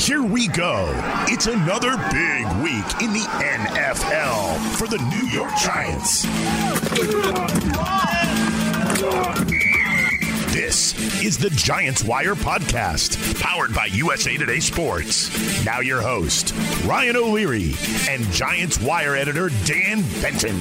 Here we go. It's another big week in the NFL for the New York Giants. This is the Giants Wire podcast, powered by USA Today Sports. Now, your host, Ryan O'Leary, and Giants Wire editor, Dan Benton.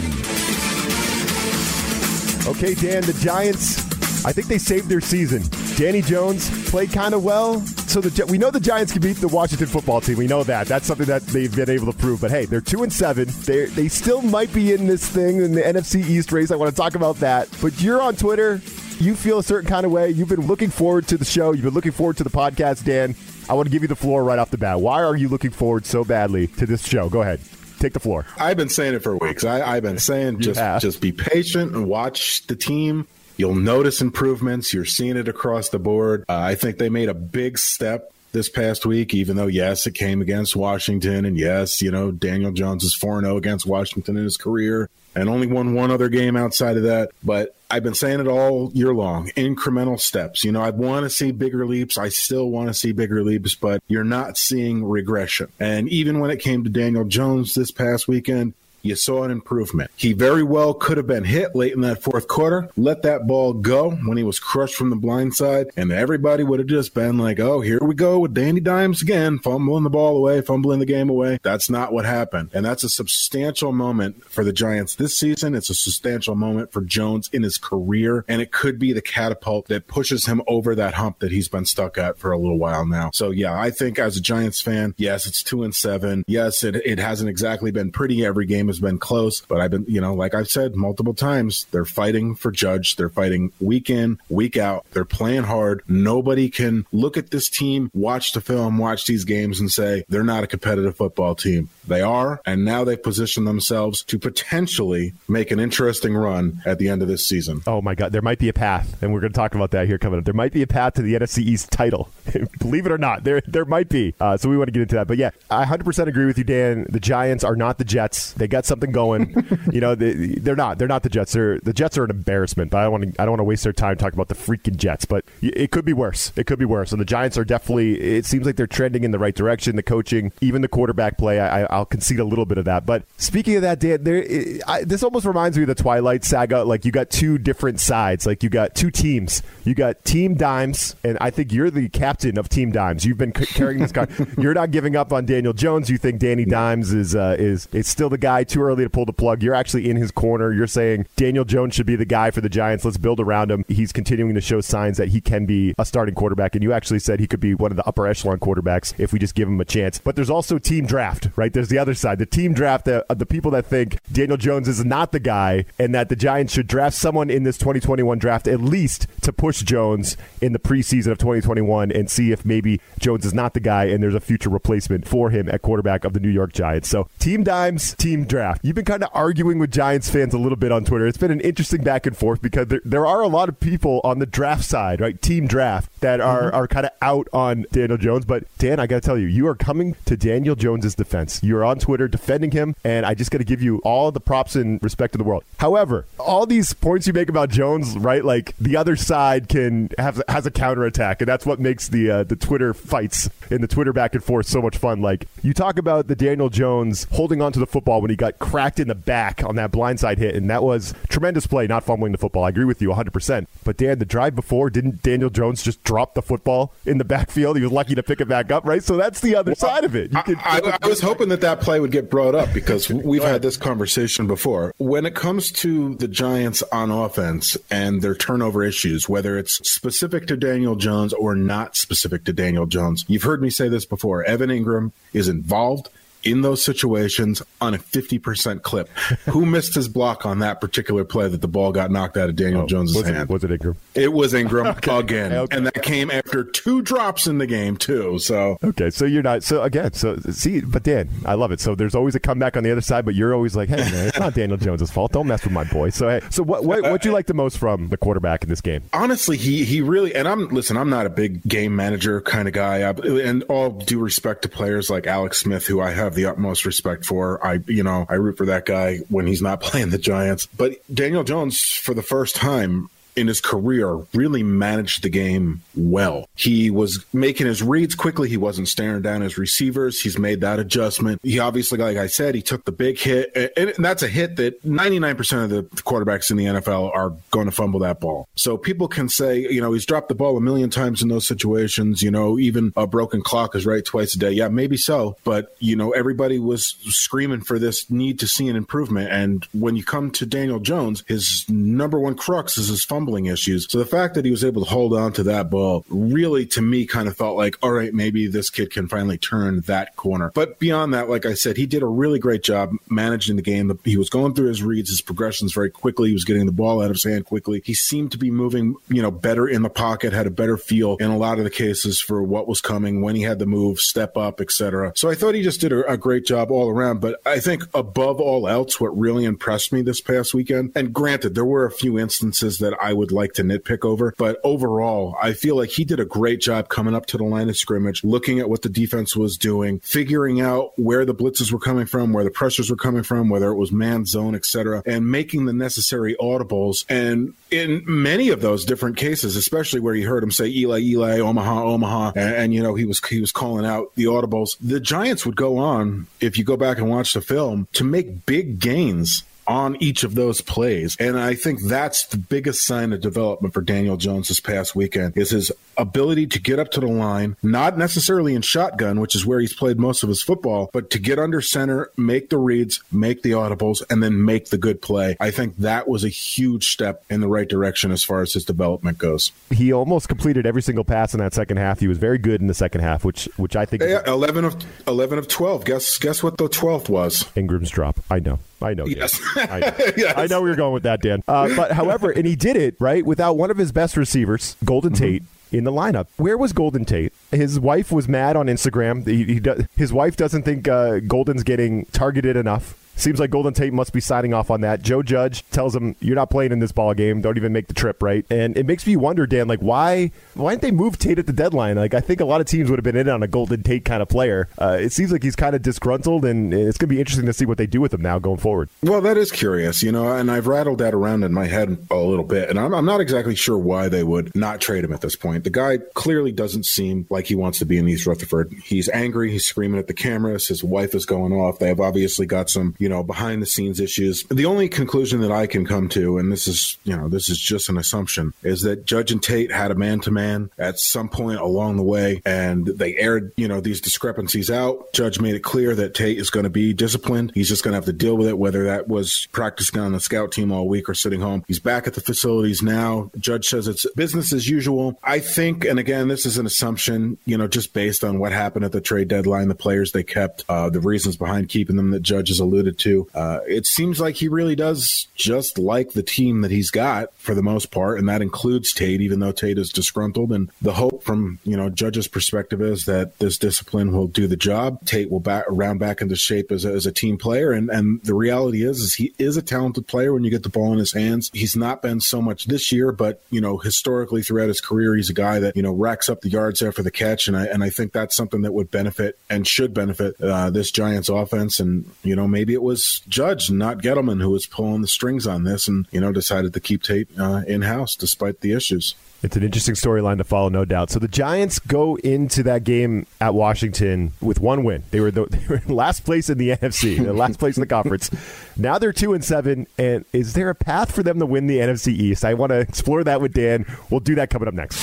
Okay, Dan, the Giants, I think they saved their season. Danny Jones played kind of well. So the, we know the Giants can beat the Washington football team. We know that. That's something that they've been able to prove. But hey, they're two and seven. They they still might be in this thing in the NFC East race. I want to talk about that. But you're on Twitter. You feel a certain kind of way. You've been looking forward to the show. You've been looking forward to the podcast, Dan. I want to give you the floor right off the bat. Why are you looking forward so badly to this show? Go ahead. Take the floor. I've been saying it for weeks. I, have been saying just just be patient and watch the team. You'll notice improvements. You're seeing it across the board. Uh, I think they made a big step this past week, even though, yes, it came against Washington. And yes, you know, Daniel Jones is 4 0 against Washington in his career and only won one other game outside of that. But I've been saying it all year long incremental steps. You know, I want to see bigger leaps. I still want to see bigger leaps, but you're not seeing regression. And even when it came to Daniel Jones this past weekend, you saw an improvement. He very well could have been hit late in that fourth quarter, let that ball go when he was crushed from the blind side, and everybody would have just been like, oh, here we go with Danny Dimes again, fumbling the ball away, fumbling the game away. That's not what happened. And that's a substantial moment for the Giants this season. It's a substantial moment for Jones in his career, and it could be the catapult that pushes him over that hump that he's been stuck at for a little while now. So, yeah, I think as a Giants fan, yes, it's two and seven. Yes, it, it hasn't exactly been pretty every game has been close, but I've been, you know, like I've said multiple times, they're fighting for Judge. They're fighting week in, week out. They're playing hard. Nobody can look at this team, watch the film, watch these games, and say they're not a competitive football team. They are, and now they've positioned themselves to potentially make an interesting run at the end of this season. Oh my God, there might be a path, and we're going to talk about that here coming up. There might be a path to the NFC East title. Believe it or not, there there might be. Uh, so we want to get into that. But yeah, I 100% agree with you, Dan. The Giants are not the Jets. They got got something going. you know, they, they're not. They're not the Jets. They're, the Jets are an embarrassment. But I don't want to. I don't want to waste their time talking about the freaking Jets. But it could be worse. It could be worse. And the Giants are definitely. It seems like they're trending in the right direction. The coaching, even the quarterback play. I, will concede a little bit of that. But speaking of that, Dan, there. I, this almost reminds me of the Twilight Saga. Like you got two different sides. Like you got two teams. You got Team Dimes, and I think you're the captain of Team Dimes. You've been carrying this card. you're not giving up on Daniel Jones. You think Danny Dimes is uh, is is still the guy too early to pull the plug. You're actually in his corner. You're saying Daniel Jones should be the guy for the Giants. Let's build around him. He's continuing to show signs that he can be a starting quarterback. And you actually said he could be one of the upper echelon quarterbacks if we just give him a chance. But there's also team draft, right? There's the other side. The team draft, the, uh, the people that think Daniel Jones is not the guy and that the Giants should draft someone in this 2021 draft at least to push Jones in the preseason of 2021 and see if maybe Jones is not the guy and there's a future replacement for him at quarterback of the New York Giants. So team dimes, team draft. You've been kind of arguing with Giants fans a little bit on Twitter. It's been an interesting back and forth because there, there are a lot of people on the draft side, right? Team draft that are, mm-hmm. are kind of out on Daniel Jones. But Dan, I got to tell you, you are coming to Daniel Jones's defense. You're on Twitter defending him, and I just got to give you all the props and respect in the world. However, all these points you make about Jones, right? Like the other side can have has a counterattack, and that's what makes the uh, the Twitter fights and the Twitter back and forth so much fun. Like you talk about the Daniel Jones holding onto the football when he got cracked in the back on that blindside hit, and that was tremendous play, not fumbling the football. I agree with you 100%. But Dan, the drive before, didn't Daniel Jones just drop the football in the backfield? He was lucky to pick it back up, right? So that's the other well, side of it. I, I, I, was hoping that that play would get brought up because we've had this conversation before. When it comes to the Giants on offense and their turnover issues, whether it's specific to Daniel Jones or not specific to Daniel Jones, you've heard me say this before. Evan Engram is involved in those situations on a 50% clip. Who missed his block on that particular play that the ball got knocked out of Daniel oh, was hand? It, was it Engram? It was Engram okay. again. Okay. And that came after two drops in the game, too. So Okay, so you're not so again, so see, but Dan, I love it. So there's always a comeback on the other side, but you're always like, hey man, it's not Daniel Jones' fault. Don't mess with my boy. So hey, so what what what you like the most from the quarterback in this game? Honestly, he he really and I'm listen, I'm not a big game manager kind of guy. I, and all due respect to players like Alex Smith who I have the utmost respect respect for. I, you know, I root for that guy when he's not playing the Giants. But Daniel Jones, for the first time, in his career really managed the game well. He was making his reads quickly. He wasn't staring down his receivers. He's made that adjustment. He obviously, like I said, he took the big hit, and that's a hit that 99% of the quarterbacks in the NFL are going to fumble that ball. So people can say, you know, he's dropped the ball a million times in those situations. You know, even a broken clock is right twice a day. Yeah, maybe so. But, you know, everybody was screaming for this need to see an improvement. And when you come to Daniel Jones, his number one crux is his fumbling issues. So the fact that he was able to hold on to that ball really, to me, kind of felt like, all right, maybe this kid can finally turn that corner. But beyond that, like I said, he did a really great job managing the game. He was going through his reads, his progressions very quickly. He was getting the ball out of his hand quickly. He seemed to be moving, you know, better in the pocket, had a better feel in a lot of the cases for what was coming when he had the move, step up, etc. So I thought he just did a, a great job all around. But I think above all else, what really impressed me this past weekend, and granted, there were a few instances that I would like to nitpick over, but overall, I feel like he did a great job coming up to the line of scrimmage, looking at what the defense was doing, figuring out where the blitzes were coming from, where the pressures were coming from, whether it was man zone, etc., and making the necessary audibles. And in many of those different cases, especially where you heard him say Eli, Eli, Omaha, Omaha, and, and you know he was he was calling out the audibles. The Giants would go on if you go back and watch the film to make big gains on each of those plays. And I think that's the biggest sign of development for Daniel Jones this past weekend is his ability to get up to the line, not necessarily in shotgun, which is where he's played most of his football, but to get under center, make the reads, make the audibles, and then make the good play. I think that was a huge step in the right direction as far as his development goes. He almost completed every single pass in that second half. He was very good in the second half, which which I think yeah, eleven of eleven of twelve. Guess guess what the twelfth was? Engram's drop. I know. I know. Yes. I know. yes. I know we were going with that, Dan. Uh, but however, and he did it right without one of his best receivers, Golden mm-hmm. Tate. In the lineup, where was Golden Tate? His wife was mad on Instagram. He, he his wife doesn't think uh, Golden's getting targeted enough Seems like Golden Tate must be signing off on that. Joe Judge tells him, "You're not playing in this ball game. Don't even make the trip." Right, and it makes me wonder, Dan, like why why didn't they move Tate at the deadline? Like I think a lot of teams would have been in on a Golden Tate kind of player. Uh, it seems like he's kind of disgruntled, and it's going to be interesting to see what they do with him now going forward. Well, that is curious, you know, and I've rattled that around in my head a little bit, and I'm, I'm not exactly sure why they would not trade him at this point. The guy clearly doesn't seem like he wants to be in East Rutherford. He's angry. He's screaming at the cameras. His wife is going off. They have obviously got some, you know, behind the scenes issues. The only conclusion that I can come to, and this is, you know, this is just an assumption, is that Judge and Tate had a man to man at some point along the way, and they aired, you know, these discrepancies out. Judge made it clear that Tate is going to be disciplined. He's just going to have to deal with it, whether that was practicing on the scout team all week or sitting home. He's back at the facilities now. Judge says it's business as usual. I think, and again, this is an assumption, you know, just based on what happened at the trade deadline, the players they kept, uh, the reasons behind keeping them that Judge has alluded Uh, it seems like he really does just like the team that he's got for the most part, and that includes Tate, even though Tate is disgruntled. And the hope from you know Judge's perspective is that this discipline will do the job. Tate will back round back into shape as a, as a team player, and and the reality is is he is a talented player when you get the ball in his hands. He's not been so much this year, but you know historically throughout his career, he's a guy that you know racks up the yards after the catch, and I and I think that's something that would benefit and should benefit uh, this Giants offense. And you know maybe it was Judge not Gettleman who was pulling the strings on this and, you know, decided to keep Tate uh, in house despite the issues. It's an interesting storyline to follow, no doubt. So the Giants go into that game at Washington with one win. They were, the, they were last place in the NFC, the last place in the conference. Now they're two and seven. And is there a path for them to win the NFC East? I want to explore that with Dan. We'll do that coming up next.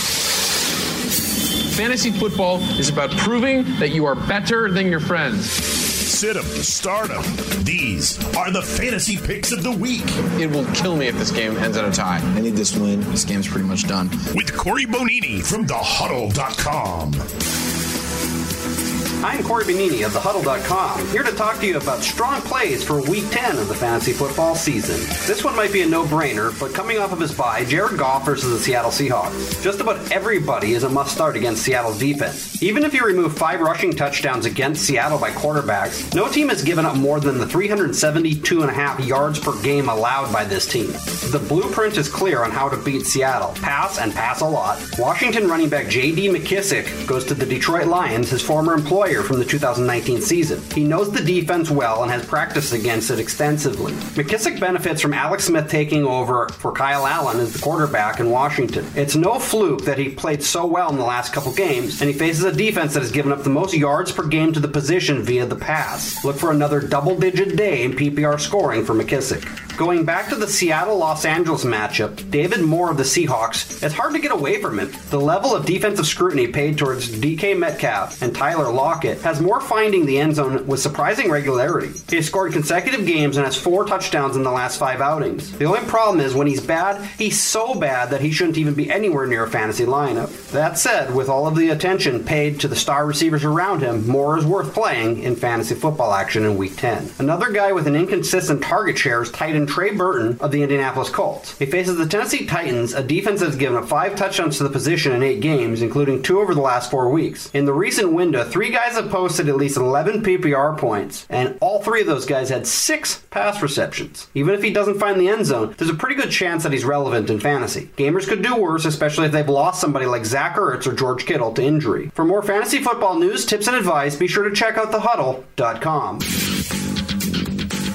Fantasy football is about proving that you are better than your friends sit them, start them. These are the fantasy picks of the week. It will kill me if this game ends in a tie. I need this win. This game's pretty much done. With Corey Bonini from thehuddle.com. I'm Corey Bonini of TheHuddle.com, here to talk to you about strong plays for Week 10 of the fantasy football season. This one might be a no-brainer, but coming off of his bye, Jared Goff versus the Seattle Seahawks. Just about everybody is a must-start against Seattle's defense. Even if you remove five rushing touchdowns against Seattle by quarterbacks, no team has given up more than the 372.5 yards per game allowed by this team. The blueprint is clear on how to beat Seattle. Pass and pass a lot. Washington running back J.D. McKissic goes to the Detroit Lions, his former employer player from the 2019 season. He knows the defense well and has practiced against it extensively. McKissic benefits from Alex Smith taking over for Kyle Allen as the quarterback in Washington. It's no fluke that he played so well in the last couple games, and he faces a defense that has given up the most yards per game to the position via the pass. Look for another double digit day in PPR scoring for McKissic. Going back to the Seattle Los Angeles matchup, David Moore of the Seahawks, it's hard to get away from him. The level of defensive scrutiny paid towards DK Metcalf and Tyler Lockett has Moore finding the end zone with surprising regularity. He has scored consecutive games and has four touchdowns in the last five outings. The only problem is when he's bad, he's so bad that he shouldn't even be anywhere near a fantasy lineup. That said, with all of the attention paid to the star receivers around him, Moore is worth playing in fantasy football action in Week 10. Another guy with an inconsistent target share is tight end Trey Burton of the Indianapolis Colts. He faces the Tennessee Titans, a defense that has given up five touchdowns to the position in eight games, including two over the last four weeks. In the recent window, three guys have posted at least 11 PPR points, and all three of those guys had six pass receptions. Even if he doesn't find the end zone, there's a pretty good chance that he's relevant in fantasy. Gamers could do worse, especially if they've lost somebody like Zach Ertz or George Kittle to injury. For more fantasy football news, tips, and advice, be sure to check out thehuddle.com.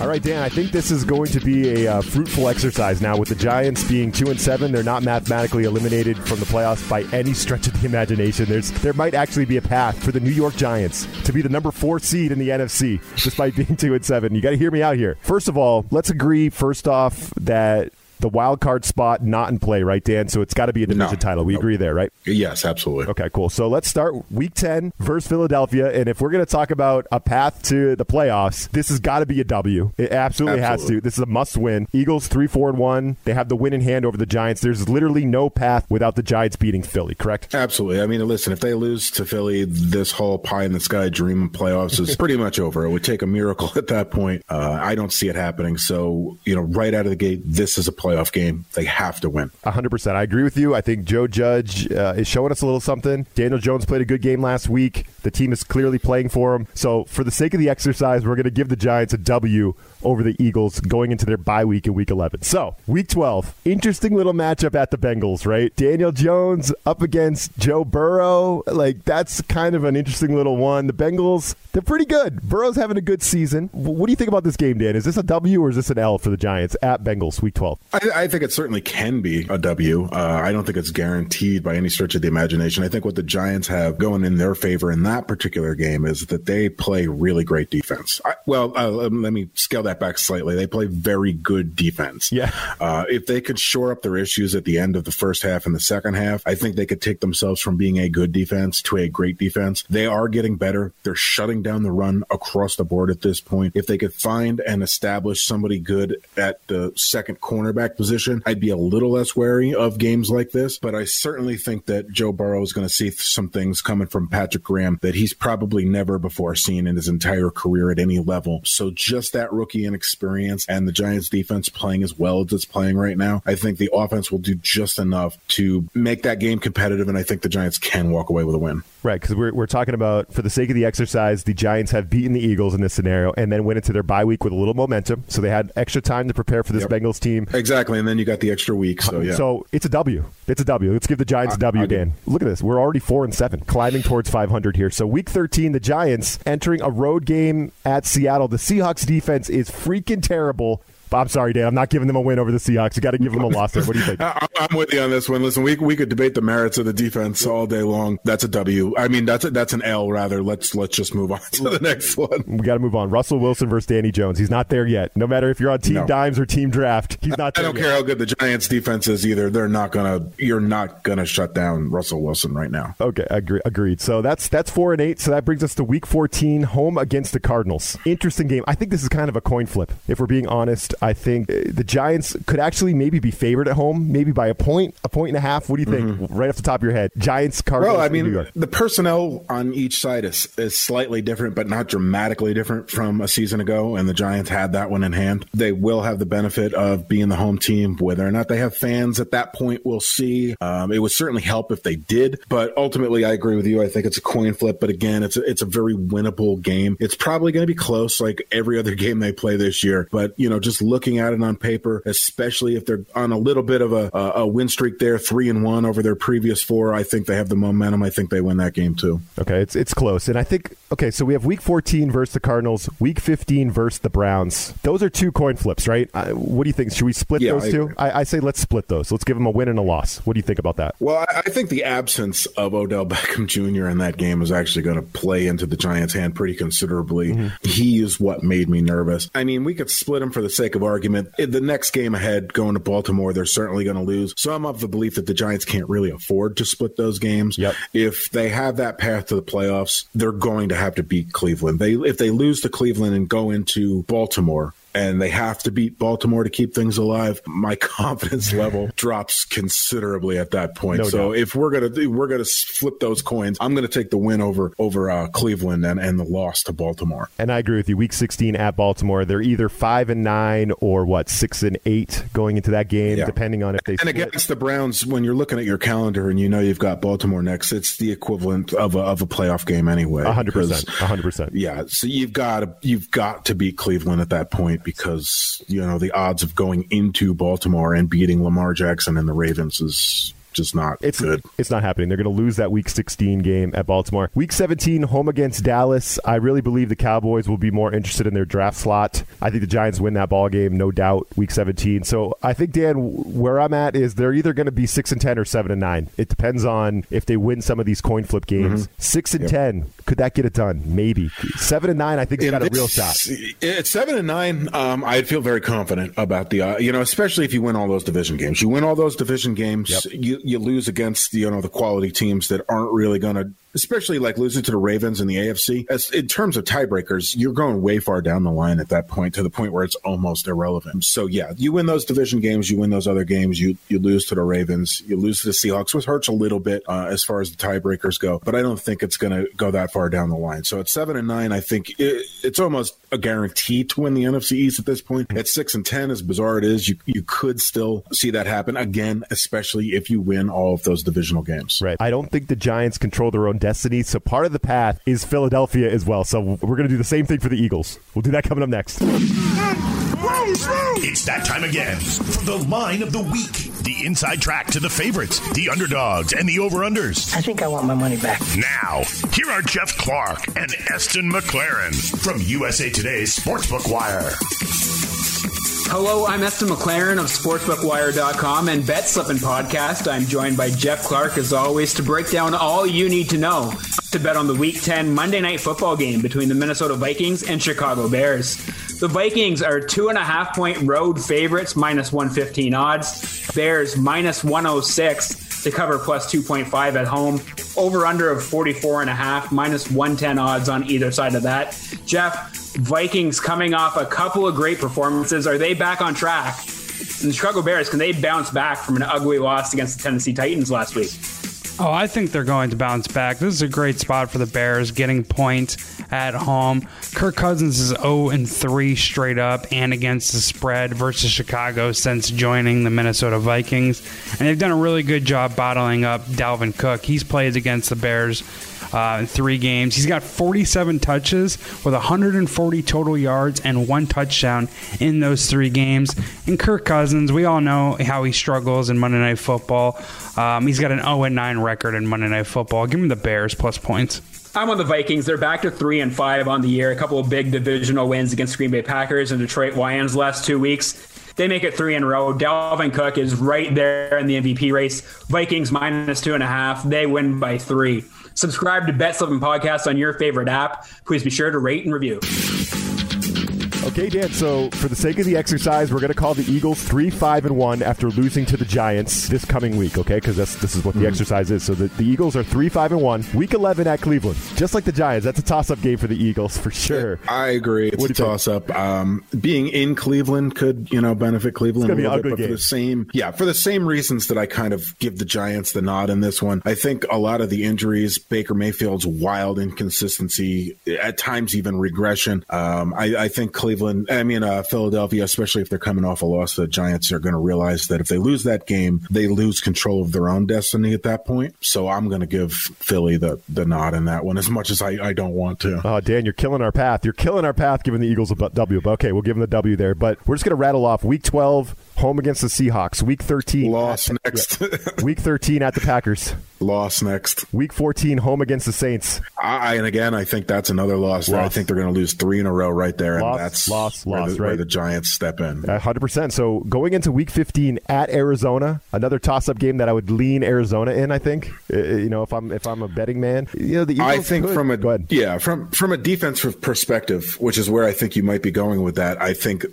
All right, Dan. I think this is going to be a uh, fruitful exercise now. With the Giants being two and seven, they're not mathematically eliminated from the playoffs by any stretch of the imagination. There's there might actually be a path for the New York Giants to be the number four seed in the NFC, despite being two and seven. You got to hear me out here. First of all, let's agree first off that the wild card spot not in play, right, Dan? So it's got to be a division no, title. We agree there, right? Yes, absolutely. Okay, cool. So let's start week 10 versus Philadelphia. And if we're going to talk about a path to the playoffs, this has got to be a W. It absolutely, absolutely, has to. This is a must win. Eagles 3 4 and 1. They have the win in hand over the Giants. There's literally no path without the Giants beating Philly, correct? Absolutely. I mean, listen, if they lose to Philly, this whole pie in the sky dream of playoffs is pretty much over. It would take a miracle at that point. Uh, I don't see it happening. So, you know, right out of the gate, this is a playoff game. They have to win. 100%. I agree with you. I think Joe Judge uh, is showing us a little something. Daniel Jones played a good game last week. The team is clearly playing for him. So, for the sake of the exercise, we're going to give the Giants a W over the Eagles going into their bye week in week 11. So, week 12, interesting little matchup at the Bengals, right? Daniel Jones up against Joe Burrow. Like, that's kind of an interesting little one. The Bengals, they're pretty good. Burrow's having a good season. What do you think about this game, Dan? Is this a W or is this an L for the Giants at Bengals week 12? I, I think it certainly can be a W. Uh, I don't think it's guaranteed by any stretch of the imagination. I think what the Giants have going in their favor in that particular game is that they play really great defense. I, well, uh, let me scale that back slightly. They play very good defense. Yeah. Uh, if they could shore up their issues at the end of the first half and the second half, I think they could take themselves from being a good defense to a great defense. They are getting better. They're shutting down the run across the board at this point. If they could find and establish somebody good at the second cornerback position, I'd be a little less wary of games like this. But I certainly think that Joe Burrow is going to see some things coming from Patrick Graham that he's probably never before seen in his entire career at any level. So just that rookie inexperience and the Giants defense playing as well as it's playing right now, I think the offense will do just enough to make that game competitive. And I think the Giants can walk away with a win. Right, because we're, we're talking about, for the sake of the exercise, the Giants have beaten the Eagles in this scenario and then went into their bye week with a little momentum. So they had extra time to prepare for this yep. Bengals team. Exactly. And then you got the extra week. So, yeah. So it's a W. It's a W. Let's give the Giants a W, Dan. Look at this. We're already 4 and 7, climbing towards 500 here. So week 13, the Giants entering a road game at Seattle. The Seahawks defense is freaking terrible. I'm sorry, Dan. I'm not giving them a win over the Seahawks. You got to give them a loss there. What do you think? I'm with you on this one. Listen, we, we could debate the merits of the defense all day long. That's a W. I mean, that's a, that's an L rather. Let's let's just move on to the next one. We got to move on. Russell Wilson versus Danny Jones. He's not there yet. No matter if you're on team no. dimes or team draft, he's not. I don't yet. care how good the Giants defense is either. They're not gonna. You're not gonna shut down Russell Wilson right now. Okay, agree, agreed. So that's that's four and eight. So that brings us to week 14, home against the Cardinals. Interesting game. I think this is kind of a coin flip. If we're being honest, I think the Giants could actually maybe be favored at home, maybe by a point, a point and a half. What do you think, mm-hmm. right off the top of your head? Giants, Cardinals. Well, I mean, the personnel on each side is, is slightly different, but not dramatically different from a season ago. And the Giants had that one in hand. They will have the benefit of being the home team. Whether or not they have fans at that point, we'll see. Um, it would certainly help if they did, but ultimately, I agree with you. I think it's a coin flip. But again, it's a, it's a very winnable game. It's probably going to be close, like every other game they play this year. But you know, just looking at it on paper, especially if they're on a little bit of a, a win streak there, three and one over their previous four, I think they have the momentum. I think they win that game too. Okay, it's it's close, and I think okay. So we have Week 14 versus the Cardinals, Week 15 versus the Browns. Those are two coin flips, right? Uh, what do you think? Should we split yeah, those I two? I, I, say let's split those. Let's give them a win and a loss. What do you think about that? Well, I, I think the absence of Odell Beckham Jr. in that game is actually going to play into the Giants' hand pretty considerably. Mm-hmm. He is what made me nervous. I mean, we could split him for the sake of argument. In the next game ahead, going to Baltimore, they're certainly going to lose. So I'm of the belief that the Giants can't really afford to split those games. Yep. If they have that path to the playoffs, they're going to have to beat Cleveland. They if they lose to Cleveland and go into Baltimore, and they have to beat Baltimore to keep things alive, my confidence level drops considerably at that point. No so doubt. if we're gonna we're gonna flip those coins, I'm gonna take the win over over uh, Cleveland and, and the loss to Baltimore. And I agree with you. Week 16 at Baltimore, they're either five and nine or what six and eight going into that game, yeah. depending on if they. And split. against the Browns, when you're looking at your calendar and you know you've got Baltimore next, it's the equivalent of a, of a playoff game anyway. hundred percent, hundred percent. Yeah, so you've got to you've got to beat Cleveland at that point because you know the odds of going into Baltimore and beating Lamar Jackson and the Ravens is just not it's, good. It's not happening. They're going to lose that Week 16 game at Baltimore. Week 17, home against Dallas. I really believe the Cowboys will be more interested in their draft slot. I think the Giants win that ball game, no doubt. Week 17. So I think Dan, where I'm at is they're either going to be six and 10 or seven and nine. It depends on if they win some of these coin flip games. Mm-hmm. Six and yep. 10, could that get it done? Maybe. Seven and nine, I think they got a real shot. At seven and nine, um, I'd feel very confident about the, uh, you know, especially if you win all those division games. You win all those division games, yep. you you lose against you know the quality teams that aren't really going to especially like losing to the Ravens in the AFC. As in terms of tiebreakers, you're going way far down the line at that point to the point where it's almost irrelevant. So yeah, you win those division games, you win those other games, you you lose to the Ravens, you lose to the Seahawks, which hurts a little bit uh, as far as the tiebreakers go. But I don't think it's going to go that far down the line. So at seven and nine, I think it, it's almost a guarantee to win the NFC East at this point. At six and ten, as bizarre it is, you you could still see that happen again, especially if you win all of those divisional games. Right. I don't think the Giants control their own destiny. So part of the path is Philadelphia as well. So we're going to do the same thing for the Eagles. We'll do that coming up next. It's that time again for the line of the week. The inside track to the favorites, the underdogs, and the over-unders. I think I want my money back. Now, here are Jeff Clark and Eston McLaren from USA Today's Sportsbook Wire. Hello, I'm Eston McLaren of SportsbookWire.com and Bet Slippin' Podcast. I'm joined by Jeff Clark, as always, to break down all you need to know to bet on the Week 10 Monday Night Football game between the Minnesota Vikings and Chicago Bears. The Vikings are two and a half point road favorites, minus 115 odds. Bears minus 106 to cover plus 2.5 at home. Over under of 44 and a half, minus 110 odds on either side of that. Jeff, Vikings coming off a couple of great performances. Are they back on track? And the Chicago Bears, can they bounce back from an ugly loss against the Tennessee Titans last week? Oh, I think they're going to bounce back. This is a great spot for the Bears, getting points at home. Kirk Cousins is 0 and 3 straight up and against the spread versus Chicago since joining the Minnesota Vikings, and they've done a really good job bottling up Dalvin Cook. He's played against the Bears uh, in three games. He's got 47 touches with 140 total yards and one touchdown in those three games. And Kirk Cousins, we all know how he struggles in Monday Night Football. Um, he's got an 0 9 record in Monday Night Football. Give him the Bears plus points. I'm on the Vikings. They're back to three and five on the year. A couple of big divisional wins against Green Bay Packers and Detroit Lions last two weeks. They make it three in a row. Dalvin Cook is right there in the MVP race. Vikings minus two and a half. They win by three. Subscribe to Bet Slippin' Podcast on your favorite app. Please be sure to rate and review. Okay, Dan. So, for the sake of the exercise, we're going to call the Eagles three, five, and one after losing to the Giants this coming week. Okay, because this is what the mm-hmm. exercise is. So the, the Eagles are three, five, and one. Week eleven at Cleveland, just like the Giants. That's a toss-up game for the Eagles for sure. I agree. It's a toss-up. Um, being in Cleveland could you know benefit Cleveland it's a little bit, but game. for the same yeah for the same reasons that I kind of give the Giants the nod in this one. I think a lot of the injuries, Baker Mayfield's wild inconsistency, at times even regression. Um, I, I think Cleveland Cleveland, I mean uh, Philadelphia, especially if they're coming off a loss, the Giants are going to realize that if they lose that game, they lose control of their own destiny at that point. So I'm going to give Philly the the nod in that one, as much as I, I don't want to. Oh, Dan, you're killing our path. You're killing our path, giving the Eagles a W. But okay, we'll give them the W there. But we're just going to rattle off Week 12 home against the Seahawks. Week 13 loss at, next. week 13 at the Packers. Loss next. Week 14 home against the Saints. I, and again, I think that's another loss. loss. I think they're going to lose three in a row right there, loss, and that's loss, where, loss, the, right. where the Giants step in. hundred percent. So going into Week 15 at Arizona, another toss-up game that I would lean Arizona in. I think uh, uh, you know if I'm if I'm a betting man, you know the Eagles I think could. from a yeah from from a defensive perspective, which is where I think you might be going with that. I think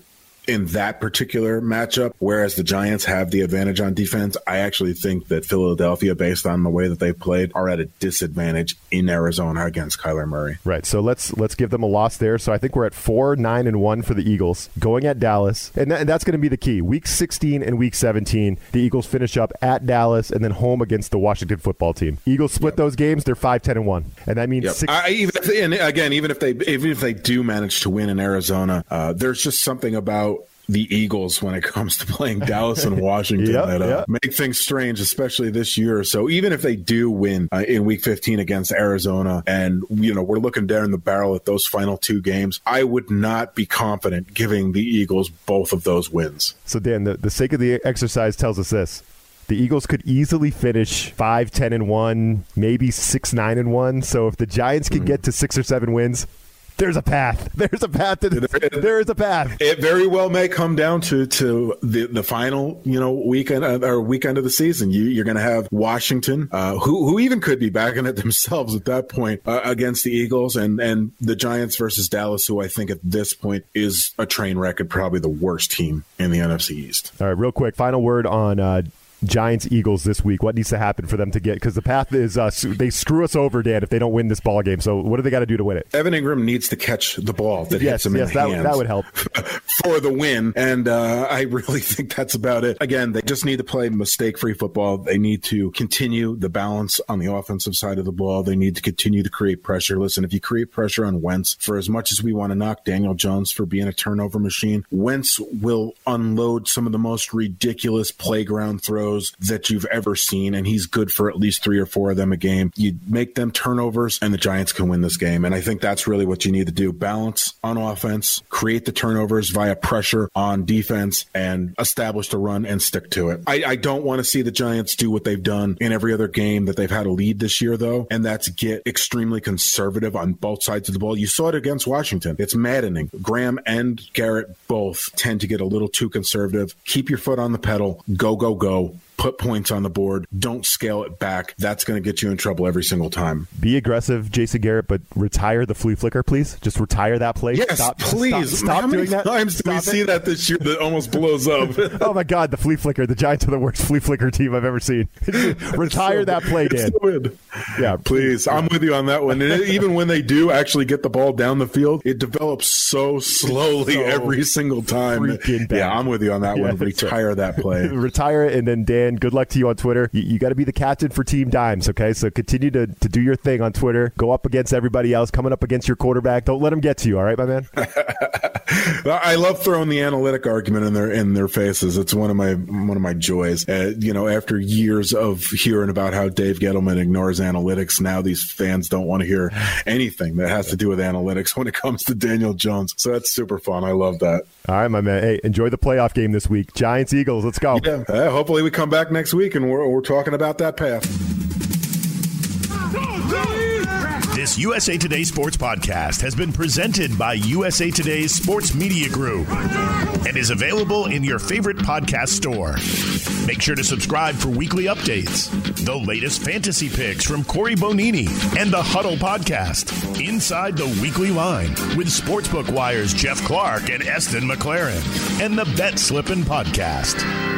in that particular matchup, whereas the Giants have the advantage on defense, I actually think that Philadelphia, based on the way that they played, are at a disadvantage in Arizona against Kyler Murray. Right. So let's let's give them a loss there. So I think we're at four, nine, and one for the Eagles going at Dallas, and, and that's going to be the key. Week 16 and Week 17, the Eagles finish up at Dallas and then home against the Washington Football Team. Eagles split yep. those games; they're five, ten, and one, and that means yep. six. I, even if, and again, even if they even if they do manage to win in Arizona, uh, there's just something about the Eagles when it comes to playing Dallas and Washington yep, that uh, yep. make things strange, especially this year. So even if they do win uh, in Week 15 against Arizona, and you know we're looking down the barrel at those final two games, I would not be confident giving the Eagles both of those wins. So Dan, the, the sake of the exercise tells us this. The Eagles could easily finish 5 10 and 1, maybe 6 9 and 1. So if the Giants can mm-hmm. get to 6 or 7 wins, there's a path. There's a path to this. There is a path. It very well may come down to to the, the final you know weekend uh, or weekend of the season. You, you're going to have Washington, uh, who who even could be backing it themselves at that point uh, against the Eagles, and and the Giants versus Dallas, who I think at this point is a train wreck and probably the worst team in the NFC East. All right, real quick, final word on uh, Giants Eagles this week? What needs to happen for them to get? Because the path is uh, they screw us over, Dan, if they don't win this ball game. So what do they got to do to win it? Evan Engram needs to catch the ball that yes, hits him yes, in that, hands that would help for the win. And uh, I really think that's about it. Again, they just need to play mistake-free football. They need to continue the balance on the offensive side of the ball. They need to continue to create pressure. Listen, if you create pressure on Wentz, for as much as we want to knock Daniel Jones for being a turnover machine, Wentz will unload some of the most ridiculous playground throws that you've ever seen, and he's good for at least three or four of them a game. You make them turnovers, and the Giants can win this game. And I think that's really what you need to do balance on offense, create the turnovers via pressure on defense, and establish the run and stick to it. I, I don't want to see the Giants do what they've done in every other game that they've had a lead this year, though, and that's get extremely conservative on both sides of the ball. You saw it against Washington. It's maddening. Graham and Garrett both tend to get a little too conservative. Keep your foot on the pedal. Go, go, go put points on the board. Don't scale it back. That's going to get you in trouble every single time. Be aggressive, Jason Garrett, but retire the flea flicker, please. Just retire that play. Yes, stop, please. Stop, stop How doing many that. times do stop we it. see that this year that almost blows up? oh my God, the flea flicker. The Giants are the worst flea flicker team I've ever seen. retire so, that play, Dan. So yeah, please. I'm with you on that one. And even when they do actually get the ball down the field, it develops so slowly So every single time. Yeah, I'm with you on that Yeah, one. Retire that play. retire it, and then Dan, good luck to you on Twitter. You, you got to be the captain for Team Dimes, okay? So continue to, to do your thing on Twitter. Go up against everybody else, coming up against your quarterback. Don't let them get to you, all right, my man? I love throwing the analytic argument in their in their faces. It's one of my one of my joys. Uh, you know, after years of hearing about how Dave Gettleman ignores analytics, now these fans don't want to hear anything that has to do with analytics when it comes to Daniel Jones. So that's super fun. I love that. All right, my man. Hey, enjoy the playoff game this week. Giants Eagles. Let's go. Yeah. Uh, hopefully, we come back next week and we're, we're talking about that path. This USA Today Sports Podcast has been presented by USA Today's Sports Media Group and is available in your favorite podcast store. Make sure to subscribe for weekly updates, the latest fantasy picks from Corey Bonini, and the Huddle Podcast, Inside the Weekly Line, with Sportsbook Wire's Jeff Clark and Eston McLaren, and the Bet Slippin' Podcast.